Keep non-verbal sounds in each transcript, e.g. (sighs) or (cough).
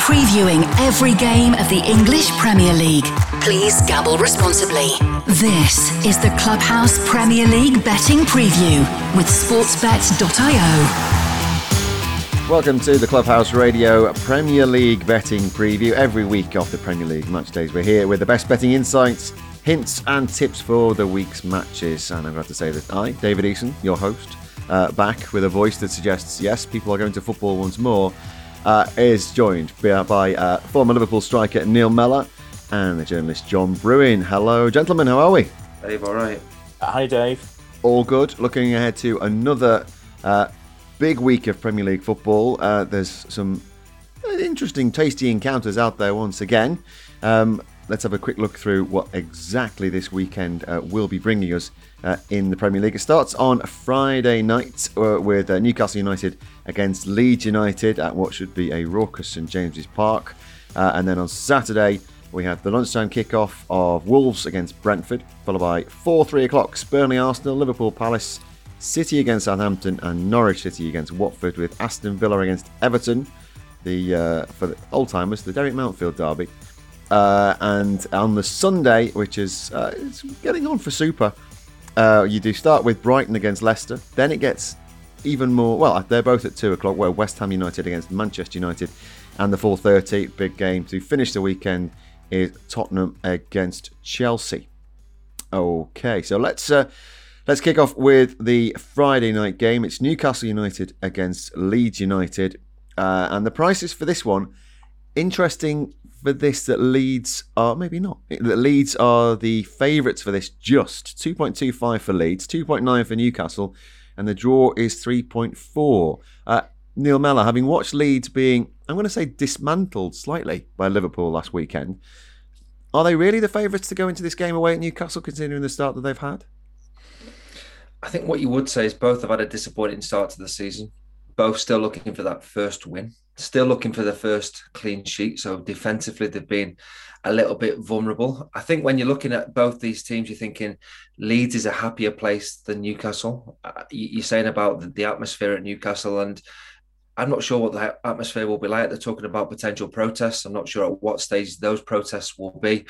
previewing every game of the English Premier League. Please gamble responsibly. This is the Clubhouse Premier League betting preview with sportsbet.io. Welcome to the Clubhouse Radio Premier League betting preview. Every week of the Premier League match days, we're here with the best betting insights, hints, and tips for the week's matches. And I'm glad to say that I, David Eason, your host, uh, back with a voice that suggests yes, people are going to football once more, uh, is joined by uh, former Liverpool striker Neil Mellor and the journalist John Brewin. Hello, gentlemen. How are we? Dave, all right. Hi, Dave. All good. Looking ahead to another uh, big week of Premier League football. Uh, there's some interesting, tasty encounters out there once again. Um, let's have a quick look through what exactly this weekend uh, will be bringing us uh, in the Premier League. It starts on Friday night uh, with uh, Newcastle United against Leeds United at what should be a raucous St James's Park. Uh, and then on Saturday, we have the lunchtime kickoff of Wolves against Brentford, followed by 4 3 o'clock Burnley Arsenal, Liverpool Palace, City against Southampton, and Norwich City against Watford, with Aston Villa against Everton. The uh, for the old timers, the Derek Mountfield derby, uh, and on the Sunday, which is it's getting on for Super, uh, you do start with Brighton against Leicester. Then it gets even more. Well, they're both at two o'clock. Where West Ham United against Manchester United, and the 4:30 big game to finish the weekend is Tottenham against Chelsea. Okay, so let's uh, let's kick off with the Friday night game. It's Newcastle United against Leeds United, uh, and the prices for this one interesting for this that Leeds are maybe not. That Leeds are the favourites for this. Just 2.25 for Leeds, 2.9 for Newcastle, and the draw is 3.4. Uh, Neil Mellor, having watched Leeds being, I'm going to say, dismantled slightly by Liverpool last weekend, are they really the favourites to go into this game away at Newcastle, considering the start that they've had? I think what you would say is both have had a disappointing start to the season. Both still looking for that first win still looking for the first clean sheet. So defensively, they've been a little bit vulnerable. I think when you're looking at both these teams, you're thinking Leeds is a happier place than Newcastle. Uh, you're saying about the atmosphere at Newcastle, and I'm not sure what the atmosphere will be like. They're talking about potential protests. I'm not sure at what stage those protests will be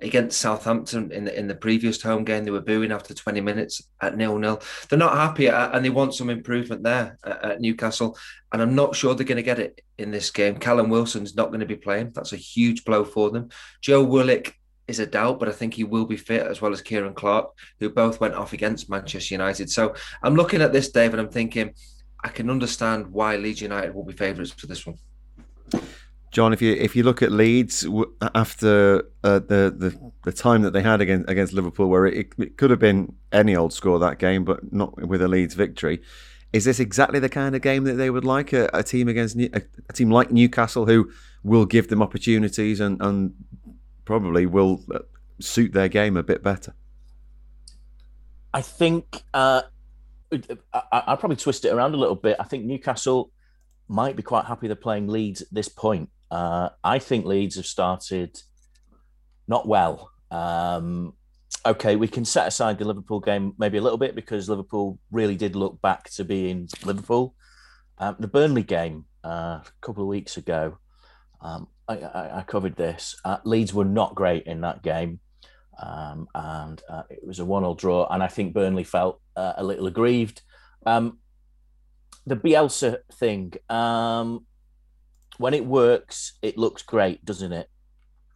against Southampton in the, in the previous home game. They were booing after 20 minutes at nil nil. They're not happy uh, and they want some improvement there at, Newcastle. And I'm not sure they're going to get it in this game. Callum Wilson's not going to be playing. That's a huge blow for them. Joe Willock is a doubt, but I think he will be fit as well as Ciaran Clark, who both went off against Manchester United. So I'm looking at this, Dave, and I'm thinking I can understand why Leeds United will be favourites for this one. John, if you if you look at Leeds after uh, the, the the time that they had against against Liverpool, where it, it, could have been any old score that game, but not with a Leeds victory, is this exactly the kind of game that they would like a, a team against a, a, team like Newcastle, who will give them opportunities and and probably will uh, suit their game a bit better? I think uh, I, will probably twist it around a little bit. I think Newcastle might be quite happy they're playing Leeds at this point. Uh, I think Leeds have started not well. Um, okay, we can set aside the Liverpool game maybe a little bit because Liverpool really did look back to being Liverpool. Um, the Burnley game uh, a couple of weeks ago, um, I, I, I, covered this. Uh, Leeds were not great in that game. Um, and uh, it was a one-all draw, and I think Burnley felt uh, a little aggrieved. Um, the Bielsa thing, um, when it works, it looks great, doesn't it?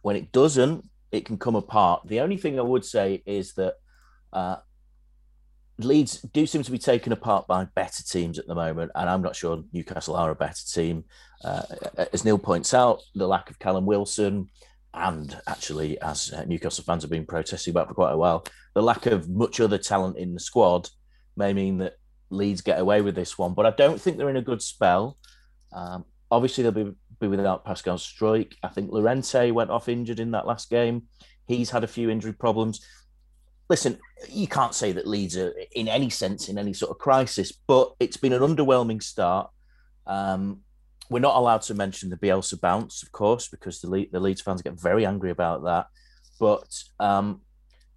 When it doesn't, it can come apart. The only thing I would say is that uh, Leeds do seem to be taken apart by better teams at the moment, and I'm not sure Newcastle are a better team. Uh, as Neil points out, the lack of Callum Wilson, and actually, as uh, Newcastle fans have been protesting about for quite a while, the lack of much other talent in the squad may mean that Leeds get away with this one. But I don't think they're in a good spell. Um, obviously they'll be, be without Pascal Struijk. I think Llorente went off injured in that last game. He's had a few injury problems. Listen, you can't say that Leeds are in any sense in any sort of crisis, but it's been an underwhelming start. Um, we're not allowed to mention the Bielsa bounce, of course, because the, Le- the Leeds fans get very angry about that. But um,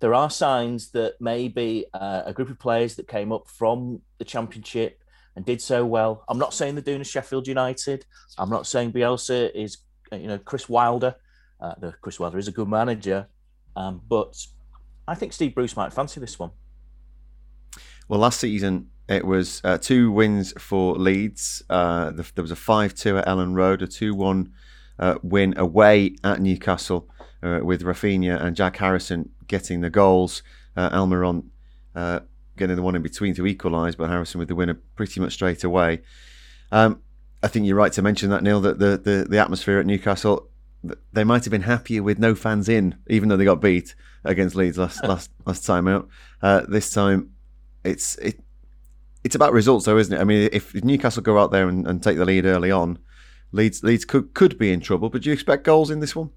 there are signs that maybe uh, a group of players that came up from the Championship and did so well. I'm not saying they're doing a Sheffield United. I'm not saying Bielsa is you know, Chris Wilder. Uh, the Chris Wilder is a good manager, um, but I think Steve Bruce might fancy this one. Well, last season it was uh, two wins for Leeds. Uh, the, there was a 5 2 at Elland Road, a 2 1 uh, win away at Newcastle uh, with Raphinha and Jack Harrison getting the goals. Uh, Almiron uh, getting the one in between to equalise, but Harrison with the winner pretty much straight away. Um, I think you're right to mention that, Neil, that the, the, the atmosphere at Newcastle, they might have been happier with no fans in, even though they got beat against Leeds last last, last time out. this time, it's it it's about results, though, isn't it? I mean, if Newcastle go out there and, and take the lead early on, Leeds Leeds could could be in trouble. But do you expect goals in this one?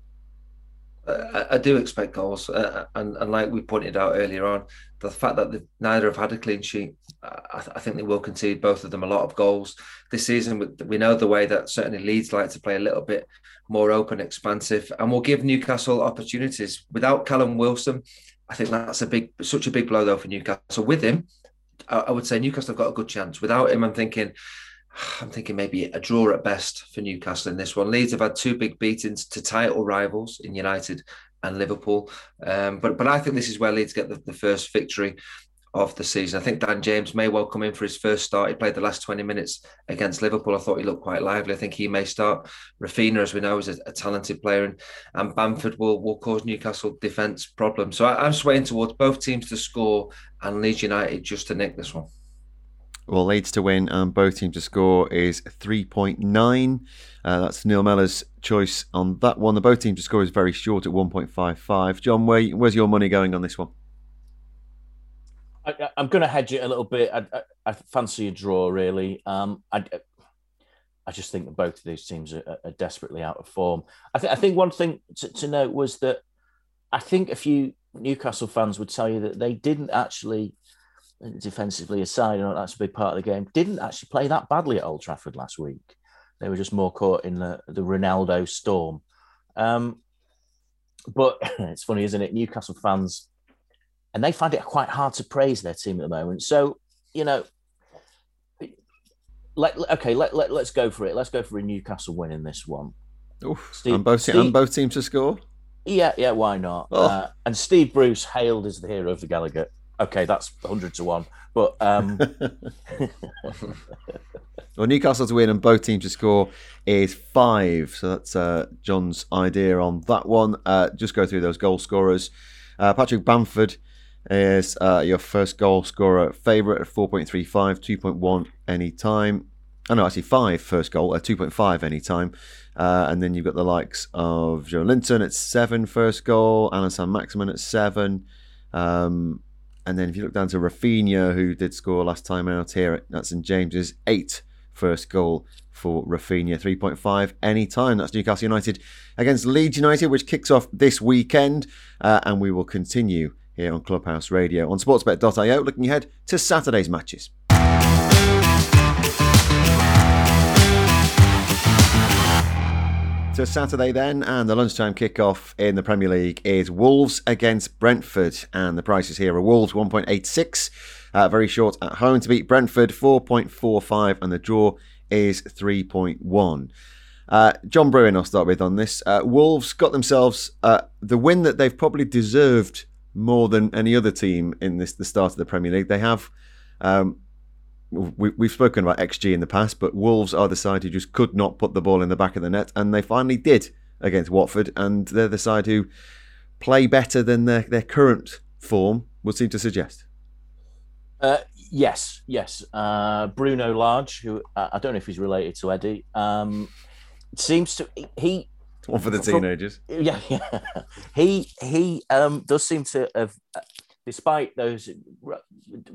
Uh, I do expect goals, uh, and, and like we pointed out earlier on, the fact that neither have had a clean sheet, I, I, think they will concede both of them a lot of goals this season. We know the way that certainly Leeds like to play a little bit more open, expansive, and will give Newcastle opportunities. Without Callum Wilson, I think that's a big, such a big blow though for Newcastle. With him, I, I would say Newcastle have got a good chance. Without him, I'm thinking. (sighs) I'm thinking maybe a draw at best for Newcastle in this one. Leeds have had two big beatings to title rivals in United and Liverpool, um, but but I think this is where Leeds get the, the first victory of the season. I think Dan James may well come in for his first start. He played the last 20 minutes against Liverpool. I thought he looked quite lively. I think he may start. Raphinha, as we know, is a, a talented player, and, and Bamford will, will cause Newcastle defence problems. So I, am swaying towards both teams to score and Leeds United just to nick this one. Well, Leeds to win and both teams to score is 3.9. Uh, that's Neil Mellor's choice on that one. The both teams to score is very short at 1.55. John, where, where's your money going on this one? I, am going to hedge it a little bit. I, I, I fancy a draw, really. Um, I, I just think that both of these teams are, are desperately out of form. I, th- I think one thing to, to, note was that I think a few Newcastle fans would tell you that they didn't actually, defensively aside, you know that's a big part of the game, didn't actually play that badly at Old Trafford last week. They were just more caught in the, the Ronaldo storm. Um, but (laughs) it's funny, isn't it? Newcastle fans and they find it quite hard to praise their team at the moment. So, you know, let okay, let, let let's go for it. Let's go for a Newcastle win in this one. Oof, Steve, and both Steve, and both teams to score. Yeah, yeah, why not? Oh. Uh, and Steve Bruce hailed as the hero of the Gallowgate. Okay, that's hundred to one. But um... (laughs) well, Newcastle to win and both teams to score is five. So that's uh, John's idea on that one. Uh, just go through those goal scorers. Uh, Patrick Bamford is uh, your first goal scorer favourite at 4.35, 2.1 any time. Oh no, actually five first goal at 2.5 any time. Uh, and then you've got the likes of Joelinton at seven first goal, Allan Saint-Maximin at seven. Um, and then if you look down to Raphinha, who did score last time out here at St James's, eight first goal for Raphinha, 3.5 any time. That's Newcastle United against Leeds United, which kicks off this weekend. Uh, and we will continue here on Clubhouse Radio on sportsbet.io, looking ahead to Saturday's matches. To Saturday then, and the lunchtime kickoff in the Premier League is Wolves against Brentford, and the prices here are Wolves 1.86, uh, very short at home to beat Brentford 4.45, and the draw is 3.1. Uh, John Brewin, I'll start with on this. Uh, Wolves got themselves uh, the win that they've probably deserved more than any other team in this the start of the Premier League. They have. Um, we, we've spoken about XG in the past, but Wolves are the side who just could not put the ball in the back of the net, and they finally did against Watford, and they're the side who play better than their, their current form would seem to suggest. Uh, yes, yes. Uh, Bruno Lage, who uh, I don't know if he's related to Eddie, um, seems to he one for the teenagers. From, yeah, yeah. (laughs) He he um, does seem to have, despite those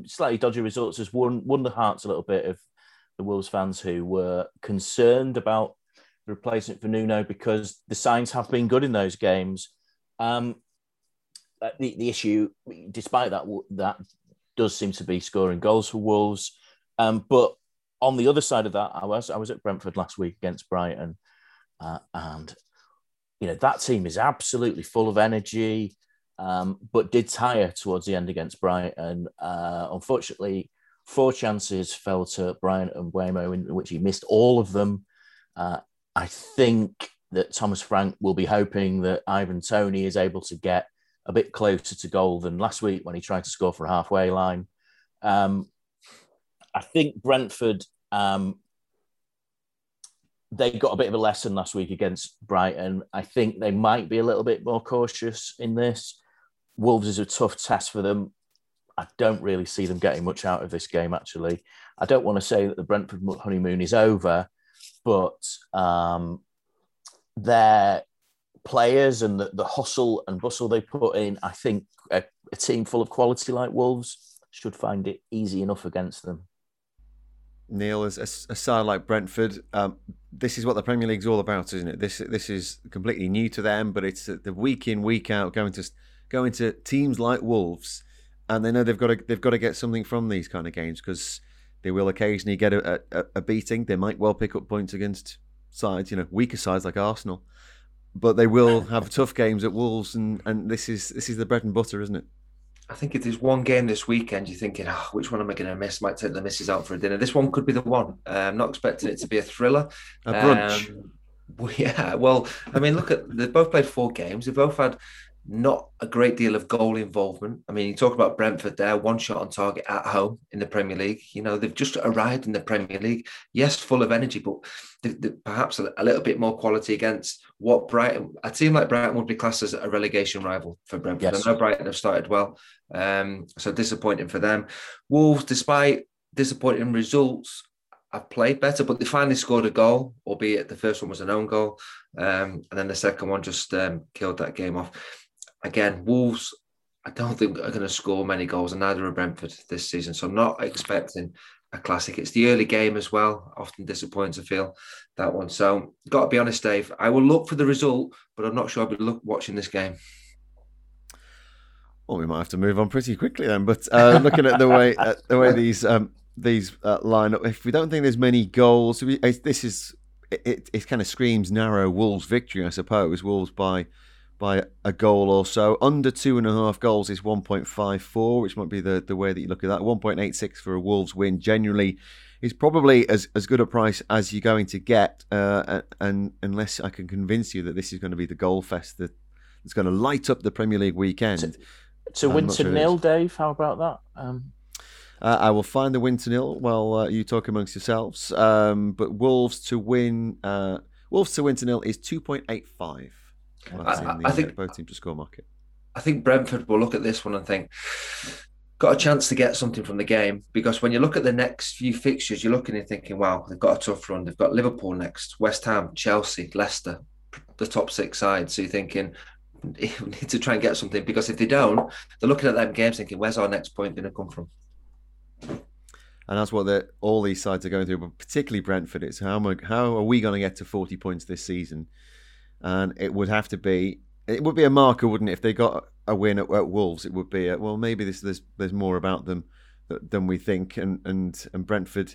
slightly dodgy results, has won won the hearts a little bit of the Wolves fans who were concerned about the replacement for Nuno because the signs have been good in those games. Um, uh, the the issue, despite that, that does seem to be scoring goals for Wolves. Um, but on the other side of that, I was I was at Brentford last week against Brighton, uh, and you know that team is absolutely full of energy, um, but did tire towards the end against Brighton. Uh, unfortunately, four chances fell to Bryan Mbeumo, in which he missed all of them. Uh, I think that Thomas Frank will be hoping that Ivan Toney is able to get a bit closer to goal than last week when he tried to score for a halfway line. Um, I think Brentford um, they got a bit of a lesson last week against Brighton. I think they might be a little bit more cautious in this. Wolves is a tough test for them. I don't really see them getting much out of this game, actually. I don't want to say that the Brentford honeymoon is over, but um, their players and the, the hustle and bustle they put in, I think a, a team full of quality like Wolves should find it easy enough against them. Neil, as a, side like Brentford, um, this is what the Premier League's all about, isn't it? This this is completely new to them, but it's the week in week out going to going to teams like Wolves, and they know they've got to they've got to get something from these kind of games because they will occasionally get a, a, a, beating. They might well pick up points against sides, you know, weaker sides like Arsenal, but they will have tough games at Wolves, and, and this is this is the bread and butter, isn't it? I think if there's one game this weekend, you're thinking, oh, which one am I going to miss? Might take the misses out for a dinner. This one could be the one. Uh, I'm not expecting it to be a thriller. A brunch. Um, well, (laughs) yeah. Well, I mean, look at they've both played four games. They've both had not a great deal of goal involvement. I mean, you talk about Brentford there, one shot on target at home in the Premier League. You know, they've just arrived in the Premier League. Yes, full of energy, but they, they, perhaps a, a, little bit more quality against what Brighton, a team like Brighton would be classed as a relegation rival for Brentford. Yes. I know Brighton have started well, um, so disappointing for them. Wolves, despite disappointing results, have played better, but they finally scored a goal, albeit the first one was an own goal. Um, and then the second one just um, killed that game off again, Wolves, I don't think are going to score many goals, and neither are Brentford this season. So I'm not expecting a classic. It's the early game as well. Often disappointing to feel that one. So got to be honest, Dave. I will look for the result, but I'm not sure I'll be look, watching this game. Well, we might have to move on pretty quickly then. But uh, looking at the way at the way these um, these uh, line up, if we don't think there's many goals, we, this is it, it kind of screams narrow Wolves victory, I suppose. Wolves by by a goal or so. Under two and a half goals is 1.54, which might be the, the way that you look at that. 1.86 for a Wolves win generally is probably as, as good a price as you're going to get, uh, and unless I can convince you that this is going to be the goal fest that, that's going to light up the Premier League weekend. To, to win to sure nil, Dave, how about that? Um... Uh, I will find the win to nil while uh, you talk amongst yourselves. Um, but Wolves to win, uh, Wolves to win to nil is 2.85. I, I, think both teams to score market. I think Brentford will look at this one and think got a chance to get something from the game because when you look at the next few fixtures, you're looking and thinking, wow, they've got a tough run. They've got Liverpool next, West Ham, Chelsea, Leicester, the top six sides. So you're thinking (laughs) we need to try and get something because if they don't, they're looking at them games thinking, where's our next point going to come from? And that's what all these sides are going through, but particularly Brentford. It's how, how are we going to get to 40 points this season? And it would have to be it would be a marker, wouldn't it? If they got a win at, at Wolves, it would be a, well, maybe this, there's there's more about them than we think, and and and Brentford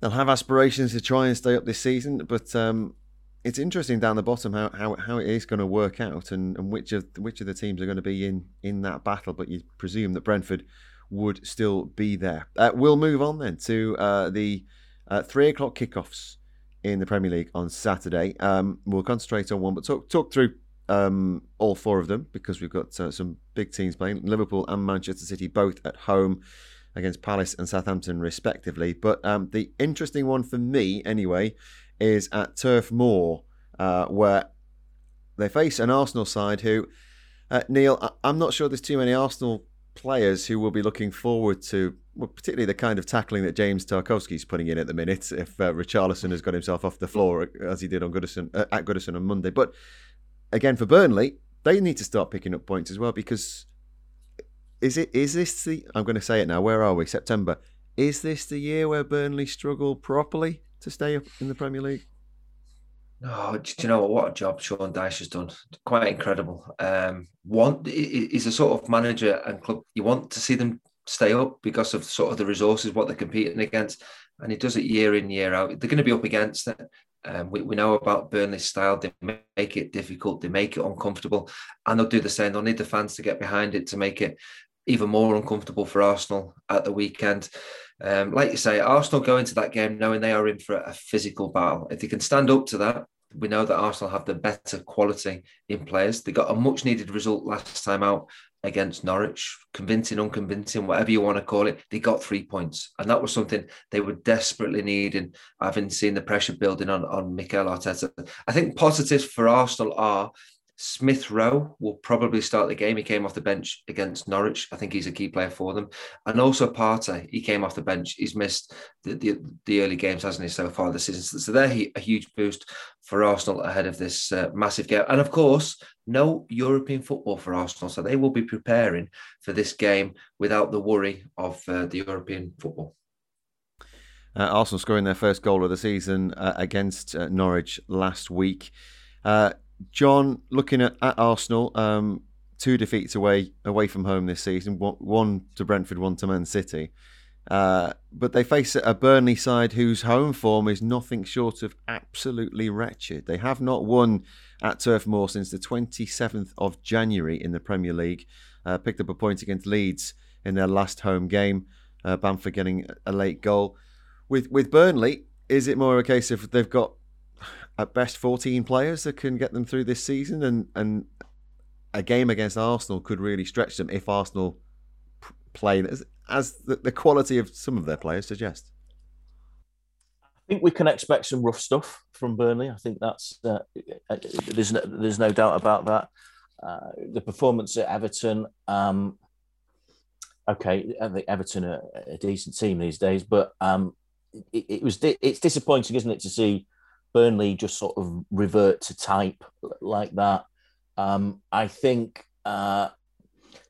they'll have aspirations to try and stay up this season, but um, it's interesting down the bottom how, how, how it is going to work out and, and which of which of the teams are going to be in in that battle. But you presume that Brentford would still be there. Uh, we'll move on then to uh, the uh, three o'clock kickoffs in the Premier League on Saturday. Um, we'll concentrate on one, but talk talk through um, all four of them because we've got uh, some big teams playing. Liverpool and Manchester City both at home against Palace and Southampton, respectively. But um, the interesting one for me, anyway, is at Turf Moor, uh, where they face an Arsenal side who, uh, Neil, I'm not sure there's too many Arsenal players who will be looking forward to, well, particularly the kind of tackling that James Tarkowski's putting in at the minute. If uh, Richarlison has got himself off the floor as he did on Goodison uh, at Goodison on Monday, but again for Burnley, they need to start picking up points as well because is it is this the I'm going to say it now. Where are we? September. Is this the year where Burnley struggle properly to stay up in the Premier League? Oh, do you know what a job Sean Dyche has done? Quite incredible. Um, one, he's a sort of manager and club you want to see them stay up because of sort of the resources what they're competing against, and he does it year in year out. They're going to be up against it. Um, we, we know about Burnley's style. They make it difficult. They make it uncomfortable, and they'll do the same. They'll need the fans to get behind it to make it even more uncomfortable for Arsenal at the weekend. Um, like you say, Arsenal go into that game knowing they are in for a physical battle. If they can stand up to that, we know that Arsenal have the better quality in players. They got a much needed result last time out against Norwich, convincing, unconvincing, whatever you want to call it. They got three points, and that was something they were desperately needing. Having seen the pressure building on on Mikel Arteta, I think positives for Arsenal are Smith Rowe will probably start the game. He came off the bench against Norwich. I think he's a key player for them. And also Partey, he came off the bench. He's missed the, the, the early games, hasn't he, so far this season. So they're a huge boost for Arsenal ahead of this uh, massive game. And of course, no European football for Arsenal. So they will be preparing for this game without the worry of uh, the European football. Uh, Arsenal scoring their first goal of the season uh, against uh, Norwich last week. Uh, John, looking at, at Arsenal, um, two defeats away away from home this season, one, one to Brentford, one to Man City. Uh, but they face a Burnley side whose home form is nothing short of absolutely wretched. They have not won at Turf Moor since the 27th of January in the Premier League. Uh, picked up a point against Leeds in their last home game. Uh, Bamford getting a late goal. With with Burnley, is it more a case of they've got at best 14 players that can get them through this season, and and a game against Arsenal could really stretch them if Arsenal play as, the, the quality of some of their players suggests. I think we can expect some rough stuff from Burnley. I think that's uh, uh there's no, there's no doubt about that. Uh, the performance at Everton, um, okay, I think Everton are a decent team these days, but um, it, it was it's disappointing, isn't it, to see Burnley just sort of revert to type like that. Um, I think, uh,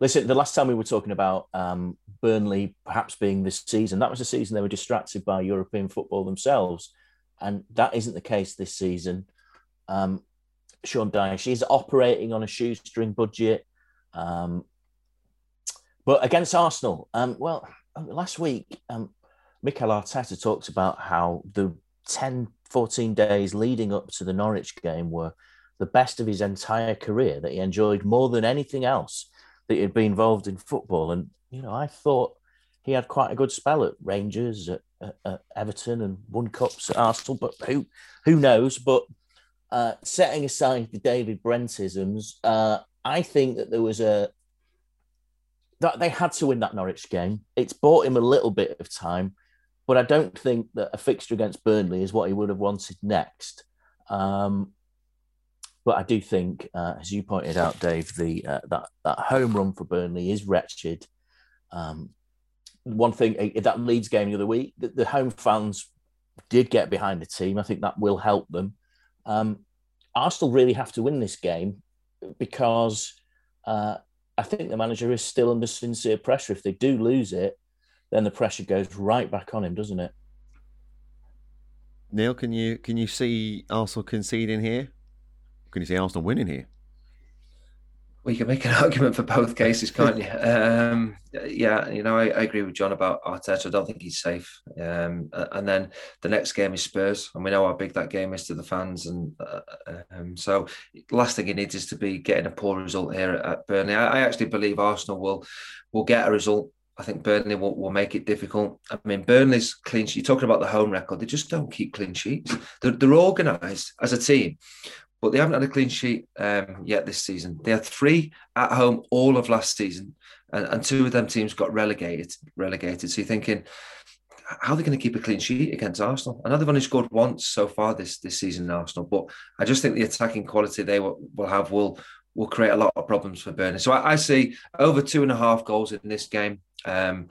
listen, the last time we were talking about um, Burnley perhaps being this season, that was the season they were distracted by European football themselves. And that isn't the case this season. Um, Sean Dyche is operating on a shoestring budget. Um, but against Arsenal, um, well, last week, um, Mikel Arteta talked about how the 10 14 days leading up to the Norwich game were the best of his entire career, that he enjoyed more than anything else that he'd been involved in football. And, you know, I thought he had quite a good spell at Rangers, at, at, at Everton, and won cups at Arsenal, but who, who knows? But uh, setting aside the David Brentisms, uh, I think that there was a that they had to win that Norwich game. It's bought him a little bit of time. But I don't think that a fixture against Burnley is what he would have wanted next. Um, but I do think, uh, as you pointed out, Dave, the uh, that that home run for Burnley is wretched. Um, one thing that Leeds game the other week, the, the, home fans did get behind the team. I think that will help them. Um, Arsenal really have to win this game because uh, I think the manager is still under sincere pressure. If they do lose it, then the pressure goes right back on him, doesn't it? Neil, can you can you see Arsenal conceding here? Can you see Arsenal winning here? Well, you can make an (laughs) argument for both cases, can't you? (laughs) Um, yeah, you know, I, I, agree with John about Arteta. I don't think he's safe. Um, and then the next game is Spurs, and we know how big that game is to the fans. And uh, um, so, last thing he needs is to be getting a poor result here at, at Burnley. I, I, actually believe Arsenal will will get a result I think Burnley will, will make it difficult. I mean, Burnley's clean sheet, you're talking about the home record, they just don't keep clean sheets. They're, they're organised as a team, but they haven't had a clean sheet um, yet this season. They had three at home all of last season, and, and two of them teams got relegated. Relegated. So you're thinking, how are they going to keep a clean sheet against Arsenal? I know they've only scored once so far this this season in Arsenal, but I just think the attacking quality they will, will have will will create a lot of problems for Burnley. So I, I see over two and a half goals in this game. Um,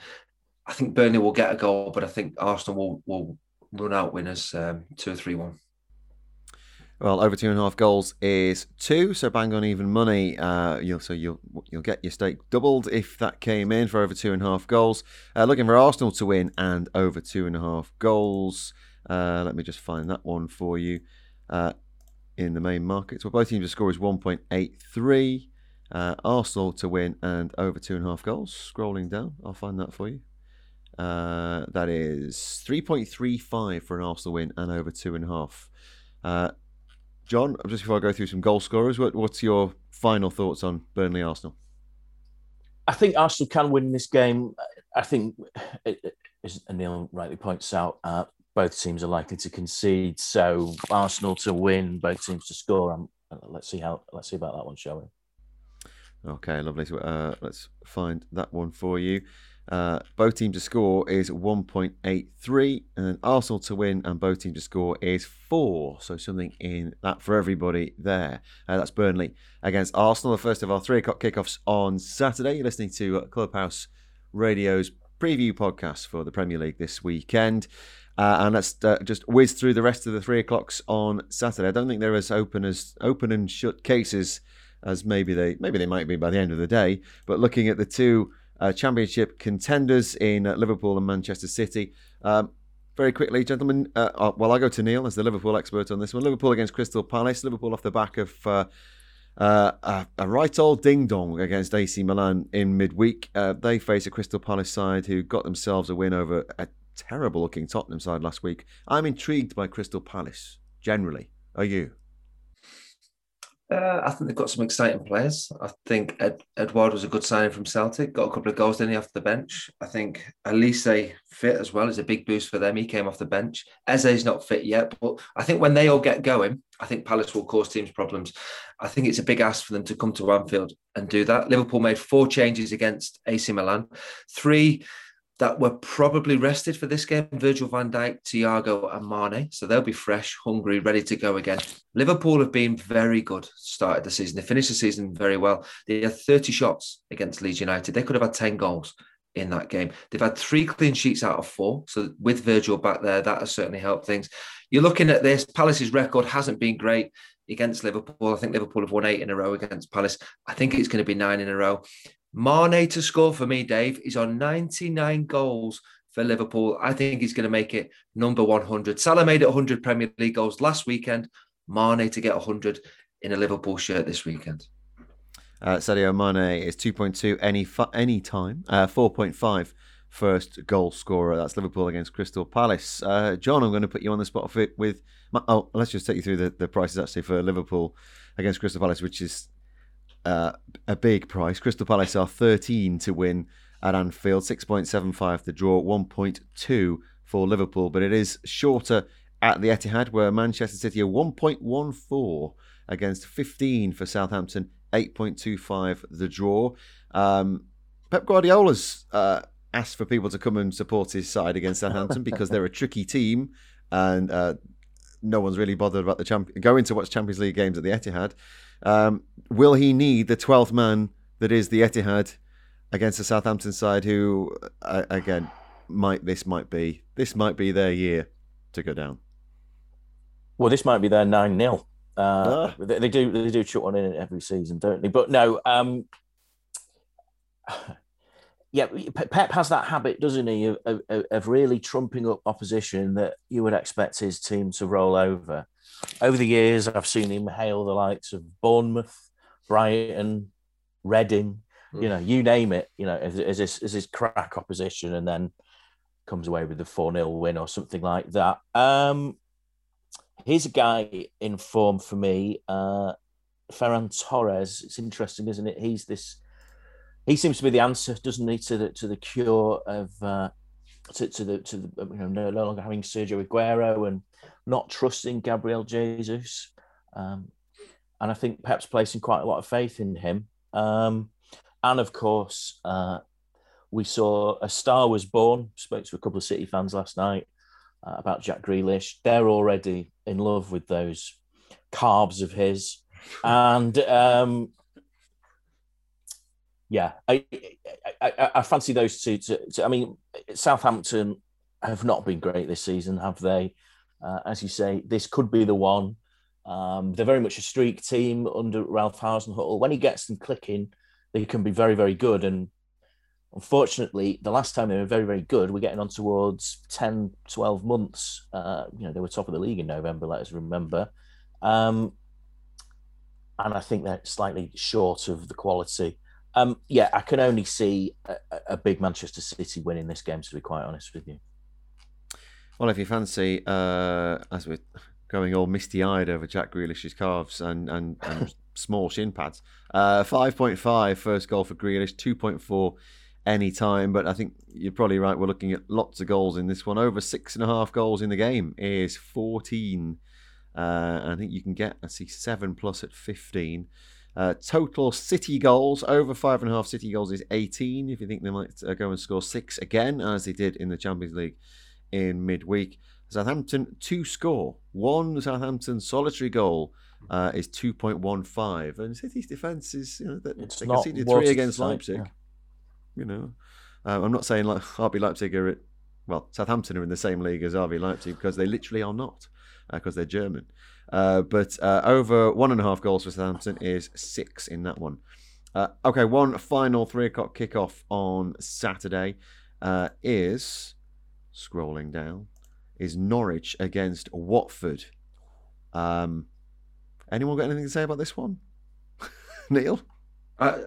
I think Burnley will get a goal, but I think Arsenal will, will run out winners um, two or three one. Well, over two and a half goals is two, so bang on even money. Uh, you'll so you'll you'll get your stake doubled if that came in for over two and a half goals. Uh, looking for Arsenal to win and over two and a half goals. Uh, let me just find that one for you. Uh, in the main markets, well, both teams' to score is one point eight three. Uh, Arsenal to win and over two and a half goals. Scrolling down, I'll find that for you. Uh, that is 3.35 for an Arsenal win and over two and a half. John, just before I go through some goal scorers, what, what's your final thoughts on Burnley Arsenal? I think Arsenal can win this game. I think, as Neil rightly points out, uh, both teams are likely to concede. So Arsenal to win, both teams to score. Um, let's see how. Let's see about that one, shall we? Okay, lovely. So, uh, let's find that one for you. Uh, both teams to score is 1.83, and then Arsenal to win and both teams to score is 4. So something in that for everybody there. Uh, that's Burnley against Arsenal, the first of our 3 o'clock kickoffs on Saturday. You're listening to Clubhouse Radio's preview podcast for the Premier League this weekend. Uh, and let's uh, just whiz through the rest of the three o'clocks on Saturday. I don't think they're as open as open and shut cases as maybe they maybe they might be by the end of the day. But looking at the two uh, championship contenders in uh, Liverpool and Manchester City. Um, very quickly, gentlemen, uh, uh, well, I go to Neil as the Liverpool expert on this one. Liverpool against Crystal Palace. Liverpool off the back of uh, uh, a right old ding dong against AC Milan in midweek. they face a Crystal Palace side who got themselves a win over a terrible looking Tottenham side last week. I'm intrigued by Crystal Palace generally. Are you? Uh, I think they've got some exciting players. I think Ed, Edouard was a good signing from Celtic. Got a couple of goals, didn't he, off the bench? I think Olise fit as well is a big boost for them. He came off the bench. Eze's not fit yet, but I think when they all get going, I think Palace will cause teams problems. I think it's a big ask for them to come to Anfield and do that. Liverpool made four changes against AC Milan, three that were probably rested for this game Virgil van Dijk, Thiago, and Mane. So they'll be fresh, hungry, ready to go again. Liverpool have been very good, started the season. They finished the season very well. They had 30 shots against Leeds United. They could have had 10 goals in that game. They've had three clean sheets out of four. So with Virgil back there, that has certainly helped things. You're looking at this, Palace's record hasn't been great against Liverpool. I think Liverpool have won eight in a row against Palace. I think it's going to be nine in a row. Mane to score for me, Dave, is on 99 goals for Liverpool. I think he's going to make it number 100. Salah made it 100 Premier League goals last weekend. Mane to get 100 in a Liverpool shirt this weekend. Uh, Sadio Mane is 2.2 any any time, uh, 4.5 first goal scorer. That's Liverpool against Crystal Palace. Uh, John, I'm going to put you on the spot with. with oh, let's just take you through the, the prices actually for Liverpool against Crystal Palace, which is uh, a big price. Crystal Palace are 13 to win at Anfield, 6.75 the draw, 1.2 for Liverpool, but it is shorter at the Etihad, where Manchester City are 1.14 against 15 for Southampton, 8.25 the draw. Um, Pep Guardiola's uh, asked for people to come and support his side against Southampton because they're a tricky team and uh, no one's really bothered about the champ- going to watch Champions League games at the Etihad. Um, will he need the 12th man that is the Etihad against the Southampton side, who uh, again might this might be this might be their year to go down? Well, this might be their nine 0 uh, ah. they, they, do they do chuck one in every season, don't they? But no, um, (sighs) yeah, Pep has that habit, doesn't he, of, of, of, really trumping up opposition that you would expect his team to roll over over the years, I've seen him hail the likes of Bournemouth, Brighton, Reading, mm. you know, you name it, you know, as, as, his, as his crack opposition, and then comes away with a 4 0 win or something like that. Um, here's a guy in form for me, uh, Ferran Torres. It's interesting, isn't it? He's this. He seems to be the answer, doesn't he, to the to the cure of uh, to, to the to the you know no longer having Sergio Aguero and not trusting Gabriel Jesus. Um, and I think Pep's placing quite a lot of faith in him. Um, and of course, uh, we saw a star was born. Spoke to a couple of City fans last night uh, about Jack Grealish. They're already in love with those carbs of his, and um, yeah, I, I, I fancy those two. To, to, I mean, Southampton have not been great this season, have they? Uh, as you say, this could be the one. Um, they're very much a streak team under Ralph Hasenhüttl. When he gets them clicking, they can be very, very good. And unfortunately, the last time they were very, very good, we're getting on towards 10, 12 months. Uh, you know, they were top of the league in November, let us remember. Um, and I think they're slightly short of the quality. Um, yeah, I can only see a, a big Manchester City winning this game, to be quite honest with you. Well, if you fancy, uh, as we're going all misty eyed over Jack Grealish's calves and, and, and (laughs) small shin pads, uh, 5.5 first goal for Grealish, 2.4 any time. But I think you're probably right. We're looking at lots of goals in this one. Over six and a half goals in the game is 14. Uh, I think you can get, I see, seven plus at 15. Uh, total City goals over five and a half City goals is 18. If you think they might uh, go and score six again, as they did in the Champions League in midweek, Southampton to score one Southampton solitary goal uh, is 2.15, and City's defence is you know they, they conceded three against Leipzig. Yeah. You know, uh, I'm not saying like RB Leipzig are at, well Southampton are in the same league as RB Leipzig because they literally are not because uh, they're German. Uh, but uh, over one and a half goals for Southampton is six in that one. Uh, okay, one final three o'clock kickoff on Saturday uh, is scrolling down is Norwich against Watford. Um, anyone got anything to say about this one, (laughs) Neil? Uh,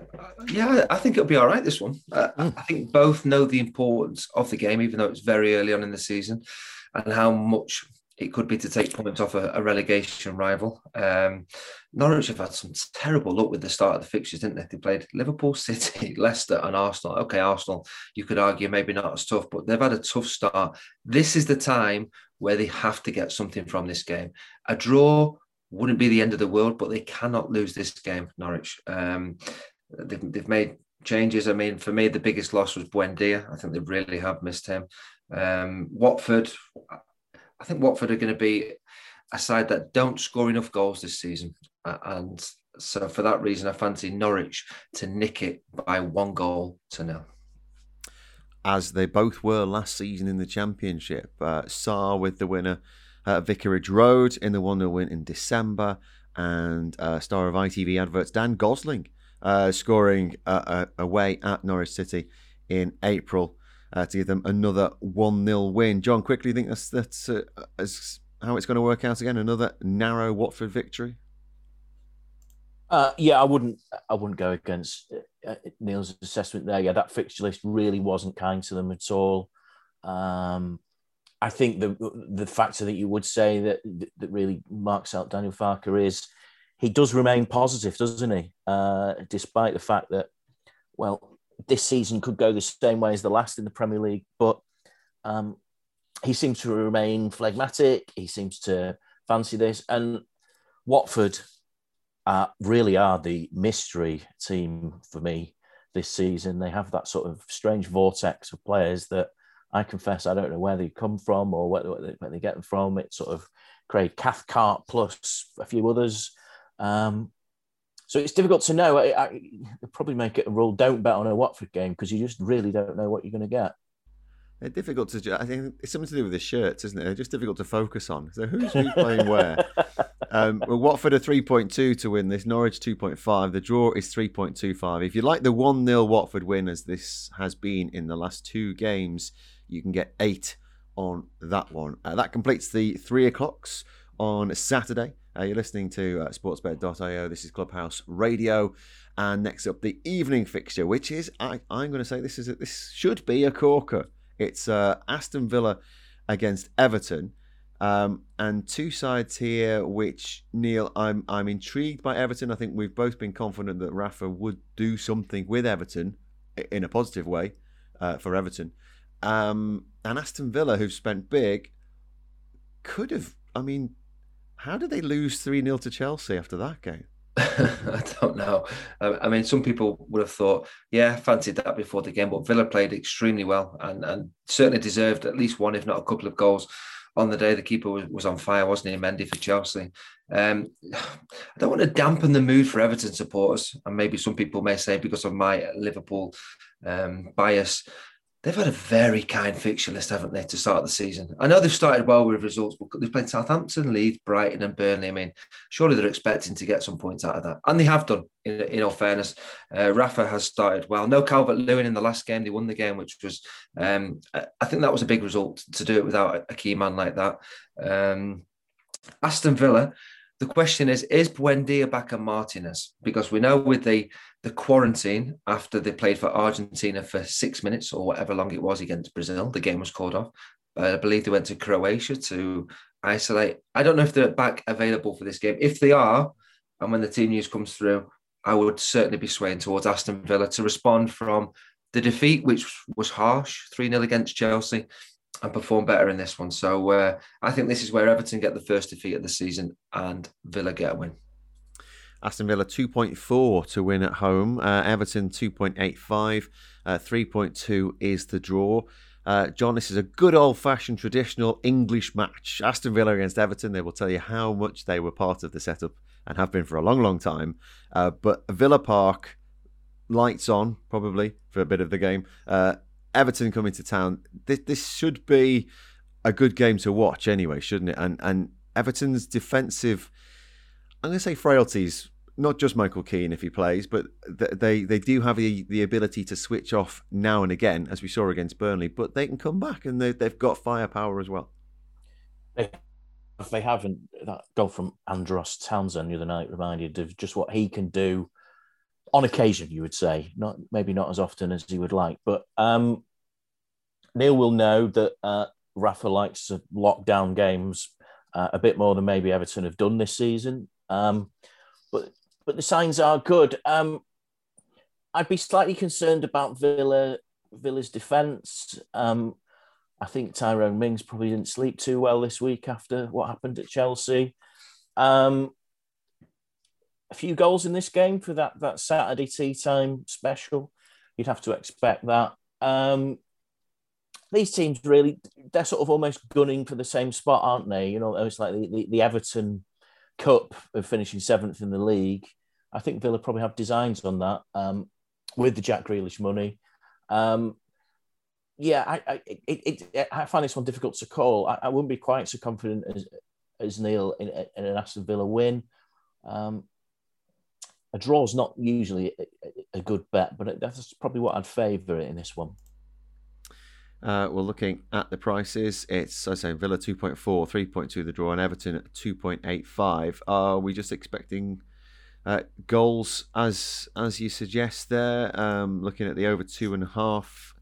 yeah, I think it'll be all right. This one, uh, mm. I think both know the importance of the game, even though it's very early on in the season, and how much it could be to take points off a, a relegation rival. Um, Norwich have had some terrible luck with the start of the fixtures, didn't they? They played Liverpool, (laughs) City, Leicester, and Arsenal. Okay, Arsenal, you could argue maybe not as tough, but they've had a tough start. This is the time where they have to get something from this game. A draw wouldn't be the end of the world, but they cannot lose this game, Norwich. Um, they've, they've made changes. I mean, for me, the biggest loss was Buendia. I think they really have missed him. Um, Watford, I think Watford are going to be a side that don't score enough goals this season. And so for that reason, I fancy Norwich to nick it by one goal to nil. As they both were last season in the Championship. Uh, Sarr with the winner at Vicarage Road in the 1 0 win in December. And uh, star of ITV adverts, Dan Gosling, uh, scoring uh, uh, away at Norwich City in April uh, to give them another 1 0 win. John, quickly, think that's, that's uh, how it's going to work out again? Another narrow Watford victory? Uh, yeah, I wouldn't. I wouldn't go against uh, Neil's assessment there. Yeah, that fixture list really wasn't kind to them at all. Um, I think the the factor that you would say that that really marks out Daniel Farke is he does remain positive, doesn't he? Uh, despite the fact that, well, this season could go the same way as the last in the Premier League, but um, he seems to remain phlegmatic. He seems to fancy this. And Watford uh, really are the mystery team for me this season. They have that sort of strange vortex of players that I confess I don't know where they come from or where, they, where they, get them from. It's sort of Craig Cathcart plus a few others. Um, so it's difficult to know. I, I probably make it a rule: don't bet on a Watford game because you just really don't know what you're going to get. They're difficult to. I think it's something to do with the shirts, isn't it? They're just difficult to focus on. So who's playing where? (laughs) Um, well, Watford are three point two to win this. Norwich two point five. The draw is three point two five. If you like the one 0 Watford win, as this has been in the last two games, you can get eight on that one. Uh, that completes the three o'clocks on Saturday. Uh, you're listening to uh, sportsbet.io. This is Clubhouse Radio. And next up, the evening fixture, which is, I, am going to say this is a, this should be a corker. It's uh, Aston Villa against Everton. Um, and two sides here, which Neil, I'm I'm intrigued by Everton. I think we've both been confident that Rafa would do something with Everton in a positive way uh, for Everton. Um, and Aston Villa, who've spent big, could have. I mean, how did they lose 3 0 to Chelsea after that game? (laughs) I don't know. I mean, some people would have thought, yeah, fancied that before the game, but Villa played extremely well and, and certainly deserved at least one, if not a couple of goals on the day. The keeper was, was on fire, wasn't he, Mendy for Chelsea? Um, I don't want to dampen the mood for Everton supporters, and maybe some people may say because of my Liverpool um, bias they've had a very kind fixture list, haven't they, to start the season? I know they've started well with results, but they've played Southampton, Leeds, Brighton, and Burnley. I mean, surely they're expecting to get some points out of that, and they have done. In, in all fairness, uh, Rafa has started well. No Calvert Lewin in the last game; they won the game, which was, um, I think, that was a big result to do it without a key man like that. Um, Aston Villa. The question is: Is Buendia back and Martinez? Because we know with the the quarantine after they played for Argentina for six minutes or whatever long it was against Brazil. The game was called off. Uh, I believe they went to Croatia to isolate. I don't know if they're back available for this game. If they are, and when the team news comes through, I would certainly be swaying towards Aston Villa to respond from the defeat, which was harsh, 3 0 against Chelsea, and perform better in this one. So uh, I think this is where Everton get the first defeat of the season and Villa get a win. Aston Villa 2.4 to win at home. Uh, Everton 2.85. Uh, 3.2 is the draw. Uh, John, this is a good old fashioned traditional English match. Aston Villa against Everton. They will tell you how much they were part of the setup and have been for a long, long time. Uh, but Villa Park, lights on probably for a bit of the game. Everton coming to town. This, this should be a good game to watch anyway, shouldn't it? And and Everton's defensive, I'm going to say frailties. Not just Michael Keane if he plays, but they they do have the, the ability to switch off now and again, as we saw against Burnley. But they can come back, and they, they've got firepower as well. They, they haven't. That goal from Andros Townsend the other night reminded of just what he can do on occasion, you would say, not maybe not as often as he would like. But um, Neil will know that uh, Rafa likes to lock down games uh, a bit more than maybe Everton have done this season. Um, but but the signs are good. Um, I'd be slightly concerned about Villa Villa's defence. Um, I think Tyrone Mings probably didn't sleep too well this week after what happened at Chelsea. Um, a few goals in this game for that that Saturday tea time special. You'd have to expect that. Um, these teams really they're sort of almost gunning for the same spot, aren't they? You know, it's like the, the, the Everton Cup of finishing seventh in the league. I think Villa probably have designs on that um, with the Jack Grealish money. Um, yeah, I, I, it, it, I find this one difficult to call. I, I wouldn't be quite so confident as, as Neil in, in an Aston Villa win. Um, a draw is not usually a, a, good bet, but that's probably what I'd favour in this one. Uh, we're looking at the prices. It's, I say, Villa 2.4, 3.2 the draw, and Everton at 2.85. Are we just expecting uh, goals as as you suggest there? Um, looking at the over two and a half,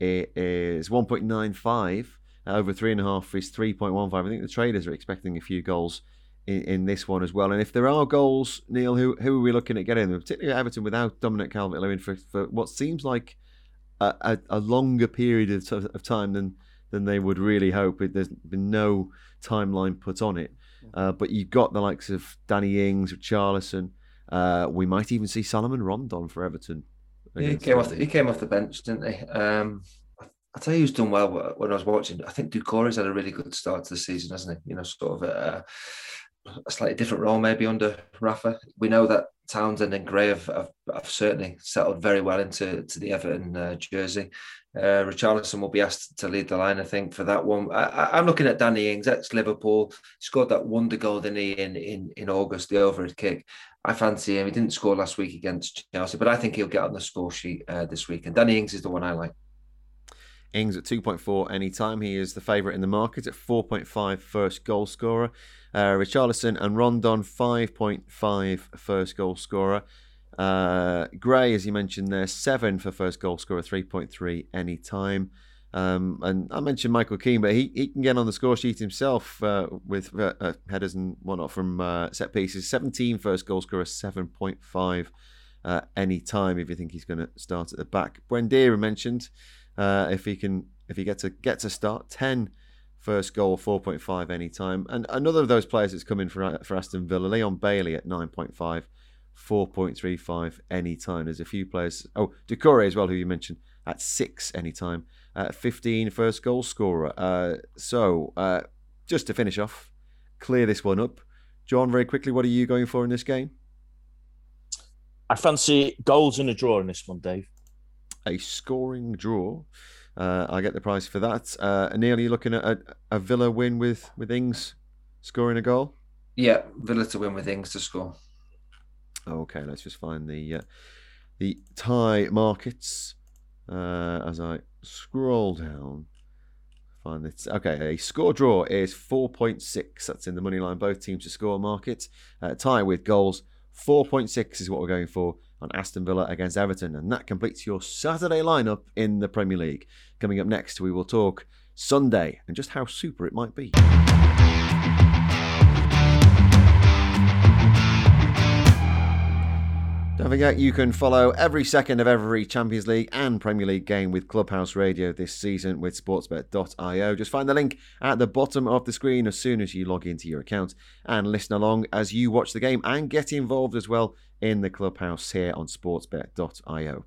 it is 1.95. over three and a half is 3.15. I think the traders are expecting a few goals in, in, this one as well. And if there are goals, Neil, who who are we looking at getting them? Particularly Everton without Dominic Calvert-Lewin for, for what seems like a, a, a longer period of, of time than than they would really hope. There's been no timeline put on it. Uh, but you've got the likes of Danny Ings, Charlison. Uh, we might even see Salomon Rondon for Everton. Yeah, he came off. The, he came off the bench, didn't he? Um, I tell you, who's done well when I was watching. I think Doucouré's had a really good start to the season, hasn't he? You know, sort of a, a slightly different role maybe under Rafa. We know that Townsend and Gray have, have, have certainly settled very well into to the Everton uh, jersey. Uh, Richarlison will be asked to lead the line, I think, for that one. I, am looking at Danny Ings, ex Liverpool, scored that wonder goal, didn't he, in, in, in August, the overhead kick. I fancy him. He didn't score last week against Chelsea, but I think he'll get on the score sheet uh, this week. And Danny Ings is the one I like. Ings at 2.4 anytime. He is the favourite in the market at 4.5 first goal scorer. Uh, Richarlison and Rondon 5.5 first goal scorer. Uh, Gray, as you mentioned there, 7 for first goal scorer, 3.3 anytime. Um, and I mentioned Michael Keane, but he, he can get on the score sheet himself uh, with uh, uh headers and whatnot from uh, set pieces. 17 first goal scorer, 7.5 uh, any time if you think he's going to start at the back. Buendia mentioned if he can if he gets to get to start 10 first goal 4.5 anytime. And another of those players that's coming for for Aston Villa Leon Bailey at 9.5 4.35 anytime. There's a few players oh Doucouré as well who you mentioned at 6 anytime. Uh, 15 first goal scorer. Uh, so uh, just to finish off clear this one up. John very quickly what are you going for in this game? I fancy goals in a draw in this one Dave. A scoring draw. Uh, I get the price for that. Uh, Neil, are you looking at a, a, Villa win with, with Ings scoring a goal? Yeah, Villa to win with Ings to score. Okay, let's just find the uh, the tie markets uh, as I scroll down. Find it. Okay, a score draw is 4.6. That's in the money line. Both teams to score market. Uh, tie with goals. 4.6 is what we're going for on Aston Villa against Everton. And that completes your Saturday lineup in the Premier League. Coming up next, we will talk Sunday and just how super it might be. Don't forget you can follow every second of every Champions League and Premier League game with Clubhouse Radio this season with sportsbet.io. Just find the link at the bottom of the screen as soon as you log into your account and listen along as you watch the game and get involved as well in the Clubhouse here on sportsbet.io.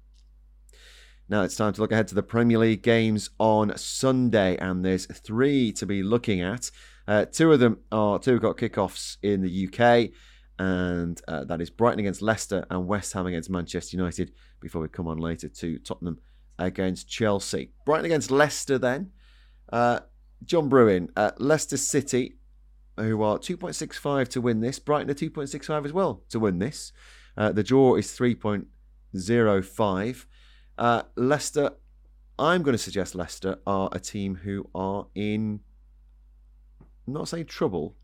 Now it's time to look ahead to the Premier League games on Sunday, and there's three to be looking at. Uh, two of them are two got kickoffs in the UK and uh, that is Brighton against Leicester and West Ham against Manchester United before we come on later to Tottenham against Chelsea. Brighton against Leicester then. Uh, John Brewin, uh, Leicester City, who are 2.65 to win this. Brighton are 2.65 as well to win this. Uh, the draw is 3.05. Uh, Leicester, I'm going to suggest Leicester are a team who are in, I'm not saying trouble,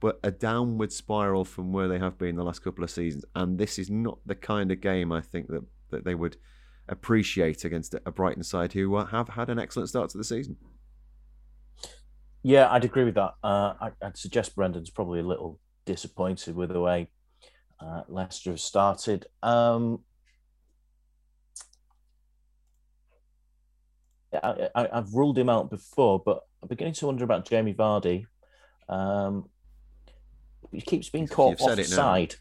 but a downward spiral from where they have been the last couple of seasons. And this is not the kind of game I think that, that they would appreciate against a Brighton side who uh, have had an excellent start to the season. Yeah, I'd agree with that. Uh, I, would suggest Brendan's probably a little disappointed with the way uh, Leicester have started. Um, I, have ruled him out before, but I'm beginning to wonder about Jamie Vardy. Um, he keeps being caught offside.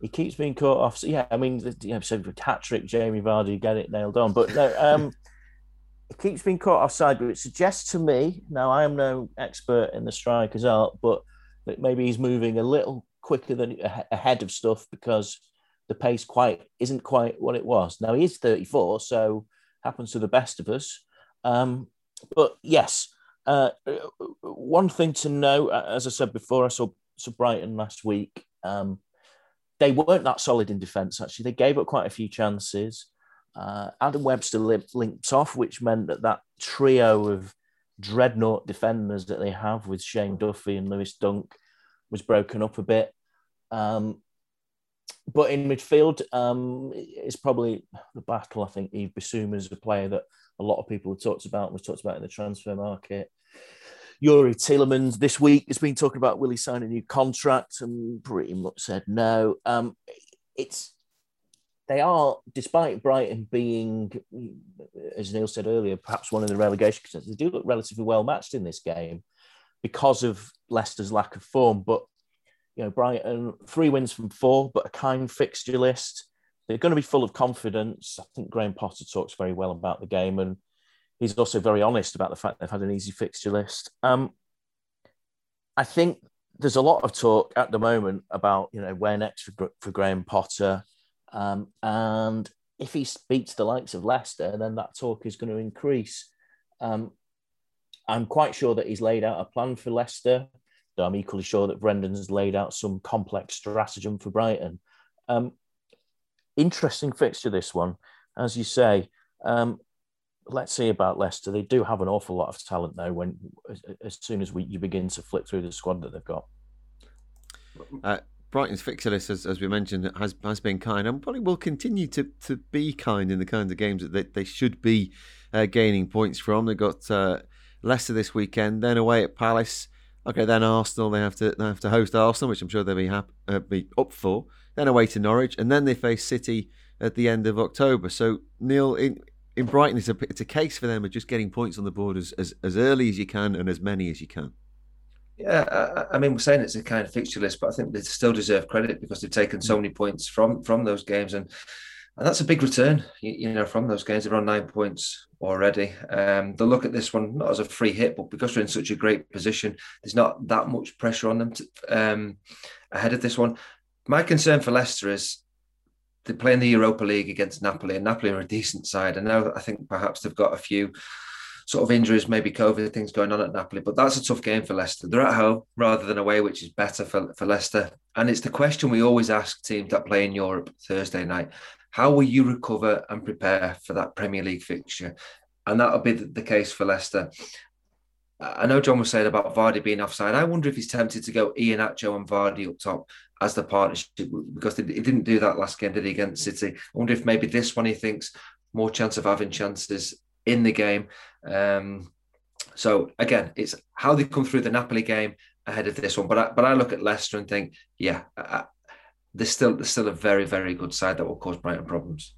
He keeps being caught off. Yeah, I mean, the, you know, so hat trick, Jamie Vardy, get it nailed on. But no, um, (laughs) it keeps being caught offside. But it suggests to me now I am no expert in the striker's art, but that maybe he's moving a little quicker than ahead of stuff because the pace quite isn't quite what it was. Now he is 34, so happens to the best of us. Um, but yes, uh, one thing to know, as I said before, I saw to Brighton last week. Um, they weren't that solid in defence, actually. They gave up quite a few chances. Uh, Adam Webster linked off, which meant that that trio of dreadnought defenders that they have with Shane Duffy and Lewis Dunk was broken up a bit. Um, but in midfield, um, it's probably the battle. I think Yves Bissouma is a player that a lot of people have talked about, was talked about in the transfer market. Youri Tielemans this week has been talking about will he sign a new contract and pretty much said no. Um, it's they are, despite Brighton being, as Neil said earlier, perhaps one of the relegation contenders, they do look relatively well matched in this game because of Leicester's lack of form. But you know, Brighton three wins from four, but a kind fixture list. They're going to be full of confidence. I think Graham Potter talks very well about the game and he's also very honest about the fact they've had an easy fixture list. Um, I think there's a lot of talk at the moment about you know where next for, for Graham Potter, um, and if he beats the likes of Leicester, then that talk is going to increase. Um, I'm quite sure that he's laid out a plan for Leicester. Though I'm equally sure that Brendan's laid out some complex stratagem for Brighton. Um, interesting fixture this one, as you say. Um, let's see about Leicester. They do have an awful lot of talent though. When as soon as we you begin to flip through the squad that they've got. Uh, Brighton's fixture list, as, as we mentioned, has has been kind and probably will continue to, to be kind in the kinds of games that they, they should be uh, gaining points from. They've got uh, Leicester this weekend, then away at Palace. Okay, then Arsenal. They have to they have to host Arsenal, which I'm sure they'll be happy, uh, be up for. Then away to Norwich, and then they face City at the end of October. So Neil, in in Brighton, it's a it's a case for them of just getting points on the board as, as, as early as you can and as many as you can. Yeah, I, I, mean, we're saying it's a kind of fixture list, but I think they still deserve credit because they've taken so many points from from those games, and and that's a big return. You, you know, from those games, they're on nine points already. Um, they'll look at this one not as a free hit, but because they're in such a great position, there's not that much pressure on them to, um, ahead of this one. My concern for Leicester is they play in the Europa League against Napoli, and Napoli are a decent side. And now I think perhaps they've got a few sort of injuries, maybe COVID things going on at Napoli, but that's a tough game for Leicester. They're at home rather than away, which is better for, for Leicester. And it's the question we always ask teams that play in Europe Thursday night how will you recover and prepare for that Premier League fixture? And that'll be the case for Leicester. I know John was saying about Vardy being offside. I wonder if he's tempted to go Iheanacho and Vardy up top as the partnership because he didn't do that last game, did he, against City? I wonder if maybe this one he thinks more chance of having chances in the game. Um, so again, it's how they come through the Napoli game ahead of this one. But I, but I look at Leicester and think, yeah, They're still they're still a very very good side that will cause Brighton problems.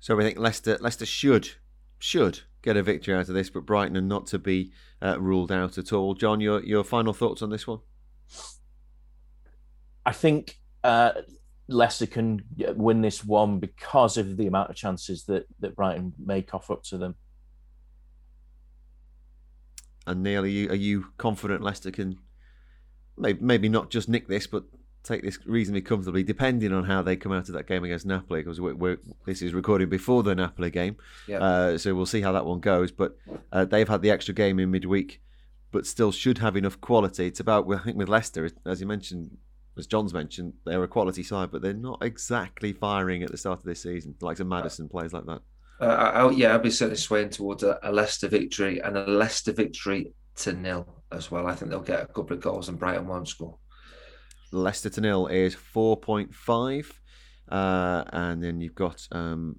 So we think Leicester Leicester should should get a victory out of this, but Brighton are not to be uh, ruled out at all. John, your your final thoughts on this one? I think uh, Leicester can win this one because of the amount of chances that that Brighton may cough up to them. And Neil, are you are you confident Leicester can maybe maybe not just nick this, but take this reasonably comfortably, depending on how they come out of that game against Napoli. Because we're, we're, this is recorded before the Napoli game, Yeah. uh, so we'll see how that one goes. But uh, they've had the extra game in midweek, but still should have enough quality. It's about I think with Leicester, as you mentioned, as John's mentioned, they're a quality side, but they're not exactly firing at the start of this season, like some Maddison plays like that. Uh, I, I- yeah, I'd be certainly swaying towards a, a Leicester victory and a Leicester victory to nil as well. I think they'll get a couple of goals and Brighton won't score. Leicester to nil is 4.5. Uh, and then you've got um,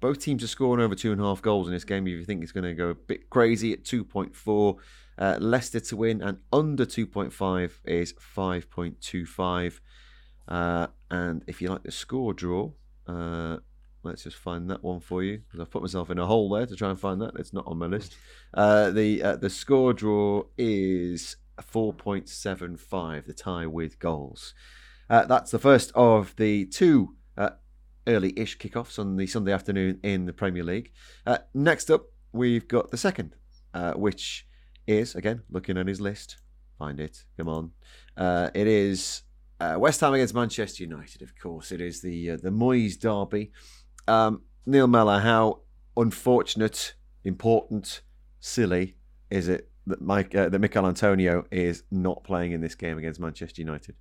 both teams are scoring over two and a half goals in this game. If you think it's going to go a bit crazy at 2.4, uh, Leicester to win and under 2.5 is 5.25. Uh, and if you like the score draw, uh, let's just find that one for you because I've put myself in a hole there to try and find that. It's not on my list. Uh, the uh, the score draw is 4.75, the tie with goals. Uh, that's the first of the two uh, early ish kickoffs on the Sunday afternoon in the Premier League. Uh, next up, we've got the second, uh, which is, again, looking at his list. Find it. Come on. Uh, it is uh, West Ham against Manchester United, of course. It is the the Moyes derby. Um, Neil Mellor, how unfortunate, important, silly is it that Mike uh, that Michail Antonio is not playing in this game against Manchester United?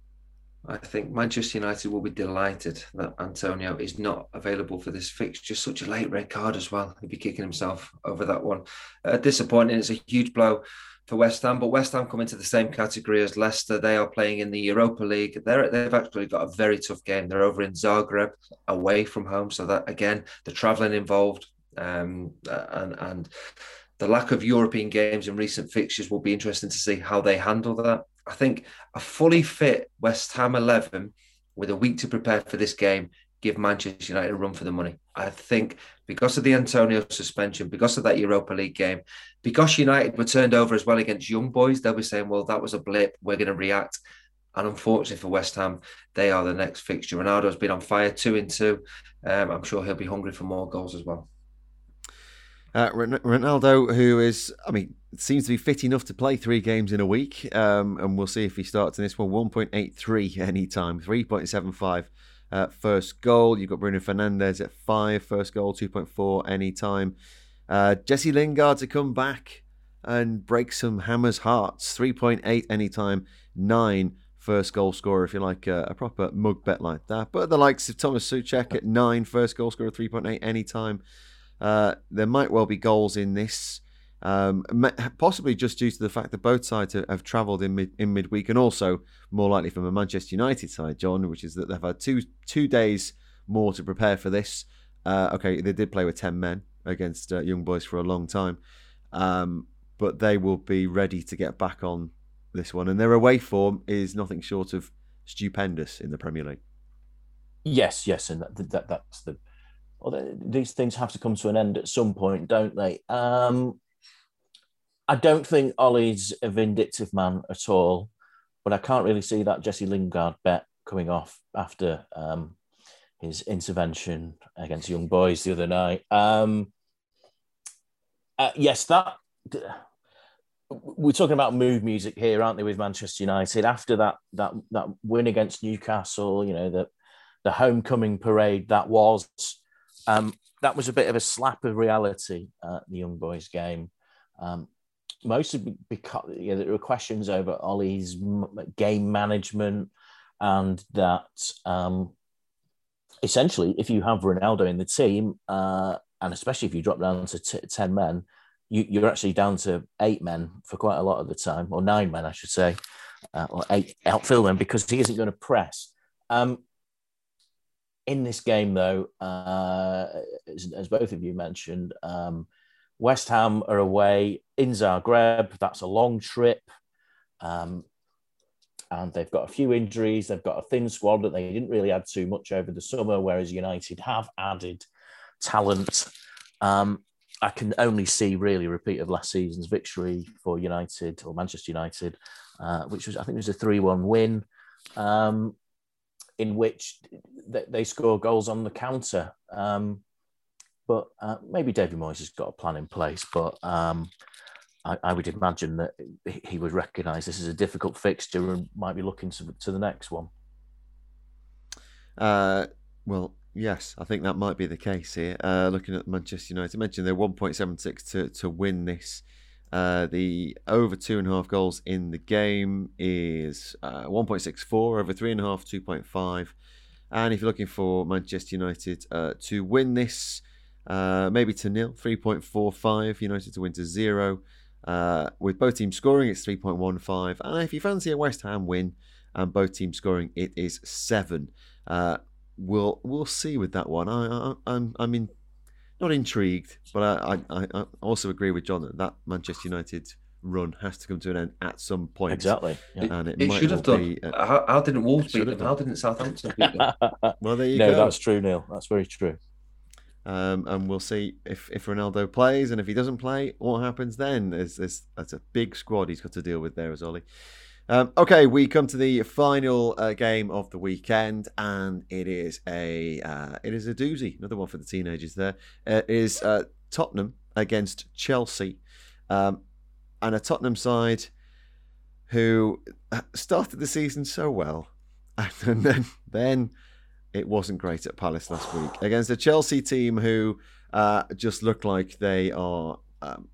I think Manchester United will be delighted that Antonio is not available for this fixture. Such a late red card as well. He'd be kicking himself over that one. Uh, disappointing. It's a huge blow for West Ham, but West Ham come into the same category as Leicester. They are playing in the Europa League. They're, they've actually got a very tough game. They're over in Zagreb, away from home. So that again, the travelling involved, um, and and the lack of European games in recent fixtures will be interesting to see how they handle that. I think a fully fit West Ham 11 with a week to prepare for this game give Manchester United a run for the money. I think because of the Antonio suspension, because of that Europa League game, because United were turned over as well against young boys, they'll be saying, well, that was a blip. We're going to react. And unfortunately for West Ham, they are the next fixture. Ronaldo's been on fire, two and two. Um, I'm sure he'll be hungry for more goals as well. Uh, Ronaldo, who is, I mean, seems to be fit enough to play three games in a week, um, and we'll see if he starts in this one. 1.83 (laughs) anytime, 3.75 uh, first goal. You've got Bruno Fernandes at five, first goal, 2.4 anytime. Uh, Jesse Lingard to come back and break some hammers' hearts, 3.8 anytime, nine first goal scorer, if you like a, a proper mug bet like that. But the likes of Tomas Soucek at nine, first goal scorer, 3.8 anytime. Uh, there might well be goals in this, um, possibly just due to the fact that both sides have, have travelled in mid, in midweek, and also more likely from a Manchester United side, John, which is that they've had two two days more to prepare for this. Uh, okay, they did play with ten men against uh, young boys for a long time, um, but they will be ready to get back on this one, and their away form is nothing short of stupendous in the Premier League. Yes, yes, and that, that that's the well, these things have to come to an end at some point, don't they? Um, I don't think Ole's a vindictive man at all, but I can't really see that Jesse Lingard bet coming off after um, his intervention against young boys the other night. Um, uh, yes, that we're talking about mood music here, aren't they, with Manchester United? After that that that win against Newcastle, you know, the the homecoming parade that was um, that was a bit of a slap of reality at the young boys game. Um, mostly because you know, there were questions over Ole's game management and that um, essentially, if you have Ronaldo in the team, uh, and especially if you drop down to t- 10 men, you, are actually down to eight men for quite a lot of the time, or nine men, I should say, uh, or eight outfield men, because he isn't going to press. Um, in this game, though, uh, as, as, both of you mentioned, um, West Ham are away in Zagreb. That's a long trip. Um, and they've got a few injuries. They've got a thin squad that they didn't really add too much over the summer, whereas United have added talent. Um, I can only see really repeat of last season's victory for United or Manchester United, uh, which was I think it was a three-one win, um, in which they score goals on the counter. Um, but uh, maybe David Moyes has got a plan in place, but um, I, I, would imagine that he would recognise this is a difficult fixture and might be looking to, to the next one. Uh, well, yes, I think that might be the case here. Uh, looking at Manchester United, I mentioned they're 1.76 to, to win this. Uh, the over two and a half goals in the game is uh, 1.64, over three and a half, 2.5. And if you're looking for Manchester United uh, to win this, uh, maybe to nil, 3.45. United to win to zero. Uh, with both teams scoring, it's 3.15. And if you fancy a West Ham win and both teams scoring, it is seven. Uh, we'll we'll see with that one. I, I, I'm I'm in, not intrigued, but I, I, I also agree with John that that Manchester United run has to come to an end at some point. Exactly. Yeah. And it, it should have done. Be, uh, how, how, didn't Wolves beat them? How didn't Southampton beat them? (laughs) well, there you no, go. No, that's true, Neil. That's very true. Um, and we'll see if, if Ronaldo plays, and if he doesn't play, what happens then? There's, there's, that's a big squad he's got to deal with there, as Ole. Um, okay, we come to the final uh, game of the weekend, and it is a uh, it is a doozy. Another one for the teenagers. There uh, is uh, Tottenham against Chelsea, um, and a Tottenham side who uh, started the season so well, (laughs) and then then it wasn't great at Palace last week against a Chelsea team who uh, just look like they are um,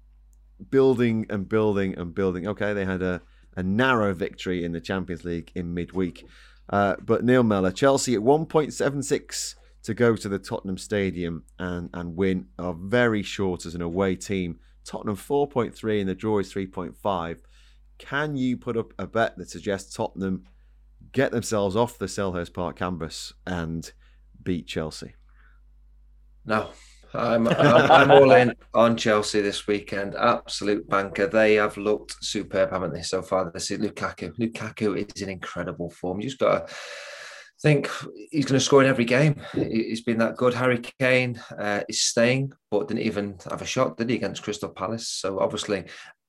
building and building and building. Okay, they had a, a narrow victory in the Champions League in midweek. Uh, but Neil Mellor, Chelsea at 1.76 to go to the Tottenham Stadium and, and win are very short as an away team. Tottenham 4.3 and the draw is 3.5. Can you put up a bet that suggests Tottenham get themselves off the Selhurst Park canvas and beat Chelsea? No, I'm, I'm, I'm, all in on Chelsea this weekend. Absolute banker. They have looked superb, haven't they, so far this season? Lukaku. Lukaku is in incredible form. You just got to think he's going to score in every game. He's been that good. Harry Kane uh, is staying, but didn't even have a shot, did he, against Crystal Palace? So obviously,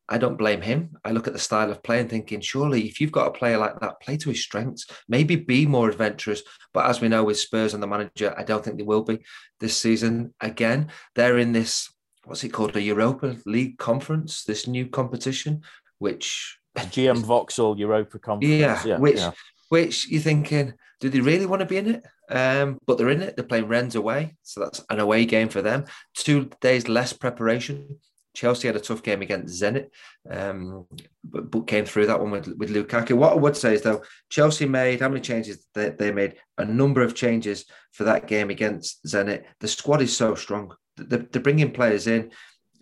I don't blame him. I look at the style of play and thinking, surely if you've got a player like that, play to his strengths, maybe be more adventurous. But as we know with Spurs and the manager, I don't think they will be this season. Again, they're in this, what's it called, a Europa League conference, this new competition, which GM Vauxhall Europa Conference. Yeah, yeah which yeah. which you're thinking, do they really want to be in it? Um, but they're in it. They're playing Rennes away, so that's an away game for them. Two days less preparation Chelsea had a tough game against Zenit, um, but, but, came through that one with, with Lukaku. What I would say is, though, Chelsea made how many changes? They, they made a number of changes for that game against Zenit. The squad is so strong. They're, they're bringing players in.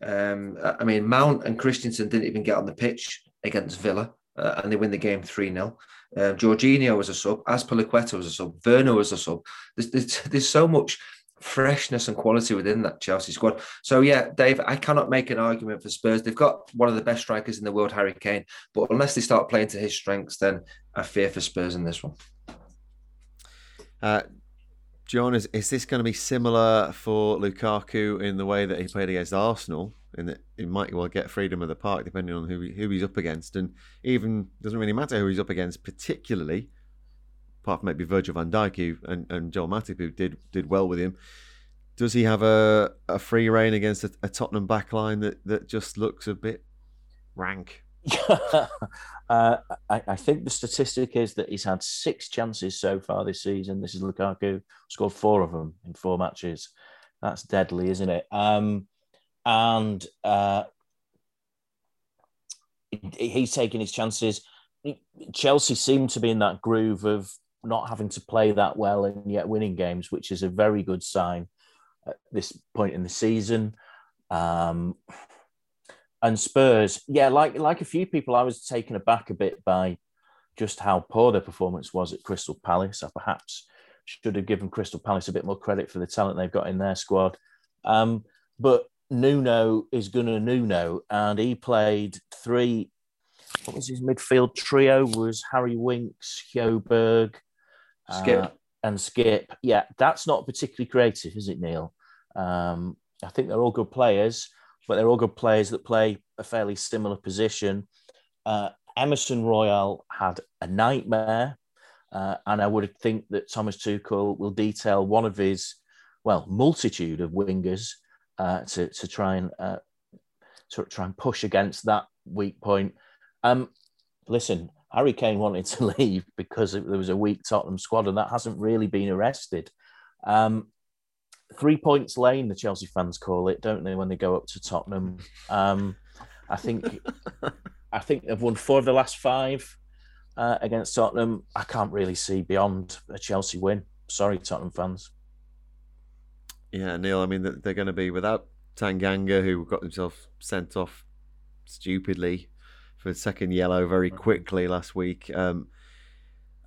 Um, I mean, Mount and Christensen didn't even get on the pitch against Villa, uh, and they win the game 3 0. Uh, Jorginho was a sub, Azpilicueta was a sub, Werner was a sub. There's, there's, there's so much freshness and quality within that Chelsea squad. So yeah, Dave, I cannot make an argument for Spurs. They've got one of the best strikers in the world, Harry Kane, but unless they start playing to his strengths, then I fear for Spurs in this one. Uh, John, is, is this going to be similar for Lukaku in the way that he played against Arsenal? In that he might well get freedom of the park depending on who who he's up against, and even doesn't really matter who he's up against, particularly apart from maybe Virgil van Dijk who, and, and Joel Matip who did did well with him. Does he have a, a free reign against a, a Tottenham backline that, that just looks a bit rank? (laughs) uh, I, I, think the statistic is that he's had six chances so far this season. This is Lukaku scored four of them in four matches. That's deadly, isn't it? Um, and uh, he's taking his chances. Chelsea seem to be in that groove of not having to play that well and yet winning games, which is a very good sign at this point in the season. Um, and Spurs, yeah, like like a few people, I was taken aback a bit by just how poor their performance was at Crystal Palace. I perhaps should have given Crystal Palace a bit more credit for the talent they've got in their squad. Um, but Nuno is to Nuno, and he played three what was his midfield trio? Was Harry Winks, Højbjerg, Skipp, uh, and Skipp. Yeah, that's not particularly creative, is it, Neil? Um, I think they're all good players, but they're all good players that play a fairly similar position. Uh, Emerson Royal had a nightmare, uh, and I would think that Thomas Tuchel will detail one of his, well, multitude of wingers uh, to to try and uh, to try and push against that weak point. Um, listen, Harry Kane wanted to (laughs) leave because there was a weak Tottenham squad, and that hasn't really been arrested. Um, three points lane, the Chelsea fans call it, don't they, when they go up to Tottenham? Um, I think I think they've won four of the last five uh, against Tottenham. I can't really see beyond a Chelsea win. Sorry, Tottenham fans. Yeah, Neil. I mean, they're going to be without Tanganga, who got himself sent off stupidly for second yellow very quickly last week. Um,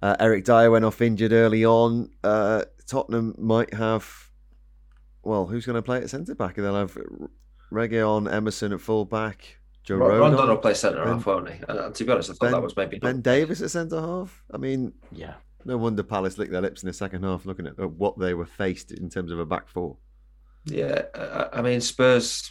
uh, Eric Dier went off injured early on. Uh, Tottenham might have, well, who's going to play at centre back? They'll have Reguilón, Emerson at full back. Joe Rodon, Rodon will play centre half, won't he? And to be honest, I thought ben, that was maybe Ben Davies at centre half. I mean, yeah, no wonder Palace licked their lips in the second half, looking at what they were faced in terms of a back four. Yeah, I mean Spurs.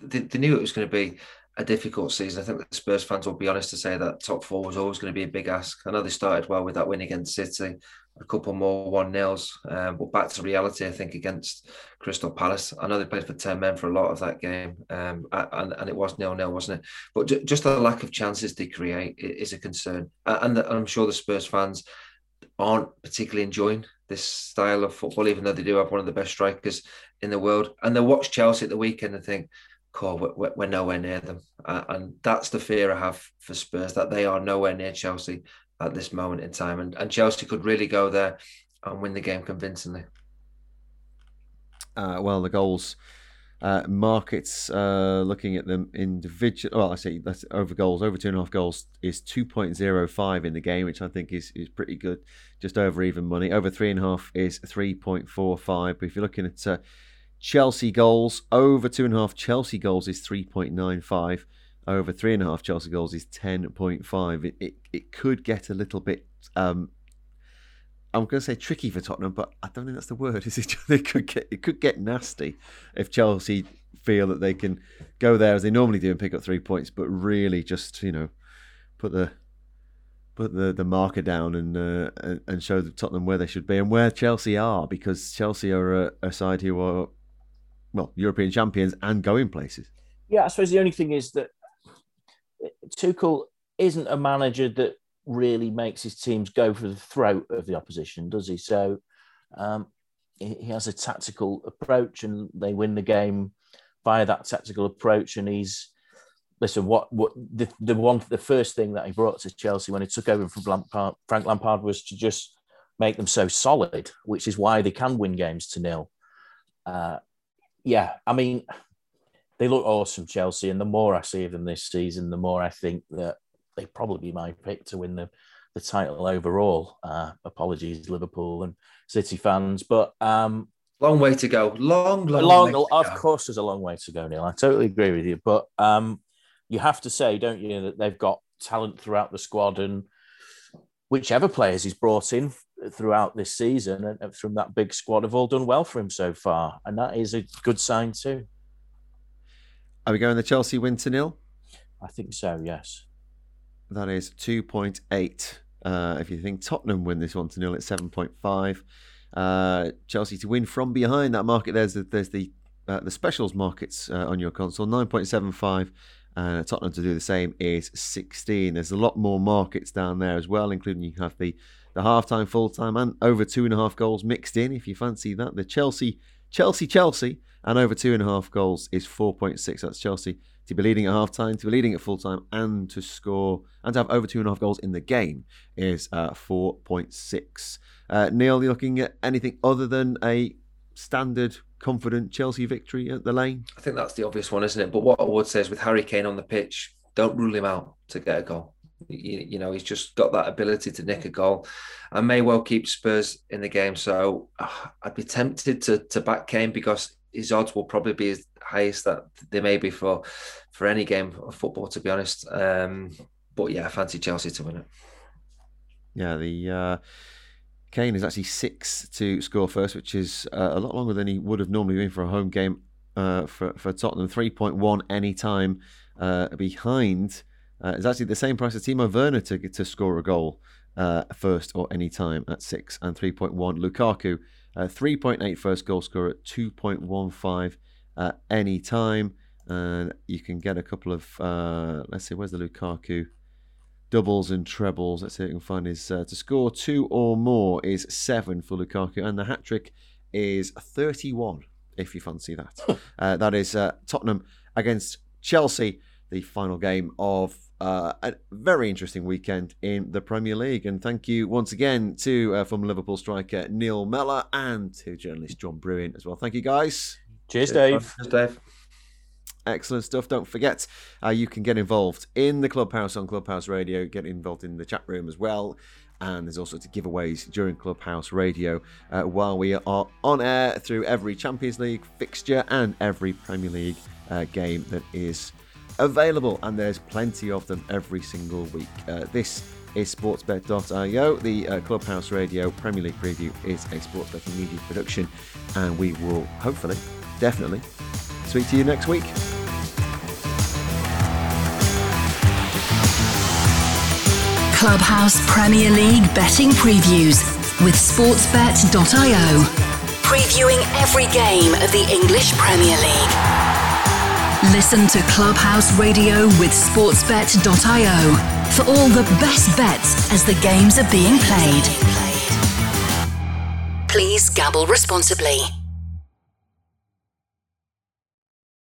They, they knew it was going to be a difficult season. I think the Spurs fans will be honest to say that top four was always going to be a big ask. I know they started well with that win against City, a couple more one nils, um, but back to reality. I think against Crystal Palace. I know they played for ten men for a lot of that game, um, and, and it was nil nil, wasn't it? But just the lack of chances they create is a concern, and, the, I'm sure the Spurs fans aren't particularly enjoying this style of football, even though they do have one of the best strikers in the world. And they watch Chelsea at the weekend and think, "Cool, we're, we're nowhere near them," uh, and that's the fear I have for Spurs that they are nowhere near Chelsea at this moment in time, and, and Chelsea could really go there and win the game convincingly. Uh, well, the goals uh, markets, uh, looking at them individual. Well, I say that's over goals, over two and a half goals is 2.05 in the game, which I think is, is pretty good, just over even money. Over three and a half is 3.45. But if you're looking at uh, Chelsea goals, over two and a half Chelsea goals is 3.95. Over three and a half Chelsea goals is 10.5. It, it, it could get a little bit um, I'm going to say tricky for Tottenham, but I don't think that's the word. (laughs) Is it? (laughs) They could get it could get nasty if Chelsea feel that they can go there as they normally do and pick up three points, but really just you know put the put the, the marker down and uh, and show Tottenham where they should be and where Chelsea are because Chelsea are a, a side who are well European champions and going places. Yeah, I suppose the only thing is that Tuchel isn't a manager that really makes his teams go for the throat of the opposition, does he? So um, he, has a tactical approach, and they win the game via that tactical approach. And he's listen, what what the, the one the first thing that he brought to Chelsea when he took over from Lampard, Frank Lampard was to just make them so solid, which is why they can win games to nil. Uh, yeah, I mean, they look awesome, Chelsea, and the more I see of them this season, the more I think that they probably be my pick to win the, the title overall. Uh, apologies, Liverpool and City fans, but um, long way to go. Long, long, long. of go. course, there's a long way to go, Neil. I totally agree with you, but um, you have to say, don't you, that they've got talent throughout the squad, and whichever players he's brought in throughout this season and from that big squad have all done well for him so far, and that is a good sign too. Are we going the Chelsea win to nil? I think so. Yes. That is 2.8. Uh, if you think Tottenham win this one to nil, it's 7.5. Uh, Chelsea to win from behind that market. There's the, there's the uh, the specials markets uh, on your console 9.75. Uh, Tottenham to do the same is 16. There's a lot more markets down there as well, including you have the the half time, full time, and over two and a half goals mixed in. If you fancy that, the Chelsea, Chelsea, Chelsea, and over two and a half goals is 4.6. That's Chelsea to be leading at half time, to be leading at full time, and to score and to have over two and a half goals in the game is uh, 4.6. Uh, Neil, you looking at anything other than a standard, confident Chelsea victory at the lane? I think that's the obvious one, isn't it? But what I would say is with Harry Kane on the pitch, don't rule him out to get a goal. You, you, know, he's just got that ability to nick a goal and may well keep Spurs in the game. So uh, I'd be tempted to, to back Kane because his odds will probably be as highest that they may be for for any game of football, to be honest. Um, but yeah, I fancy Chelsea to win it. Yeah, the uh, Kane is actually six to score first, which is uh, a lot longer than he would have normally been for a home game uh, for for Tottenham. Three point one any time uh, behind. Uh, is actually the same price as Timo Werner to to score a goal uh, first or any time at six and three point one. Lukaku, uh, 3.8 first goal scorer at two point one five at any time, and you can get a couple of let's see, where's the Lukaku? doubles and trebles. Let's see if we can find his uh, to score two or more is seven for Lukaku, and the hat trick is 31. If you fancy that, (laughs) uh, that is uh, Tottenham against Chelsea, the final game of uh, a very interesting weekend in the Premier League. And thank you once again to uh, former Liverpool striker Neil Mellor and to journalist John Brewin as well. Thank you, guys. Cheers, Dave. Cheers, Dave. Excellent stuff. Don't forget, uh, you can get involved in the Clubhouse on Clubhouse Radio, get involved in the chat room as well. And there's also to giveaways during Clubhouse Radio uh, while we are on air through every Champions League fixture and every Premier League uh, game that is available. And there's plenty of them every single week. Uh, this is sportsbet.io. The uh, Clubhouse Radio Premier League preview is a sports betting media production, and we will hopefully, definitely, speak to you next week. Clubhouse Premier League betting previews with sportsbet.io. Previewing every game of the English Premier League. Listen to Clubhouse Radio with sportsbet.io for all the best bets as the games are being played. Please gamble responsibly.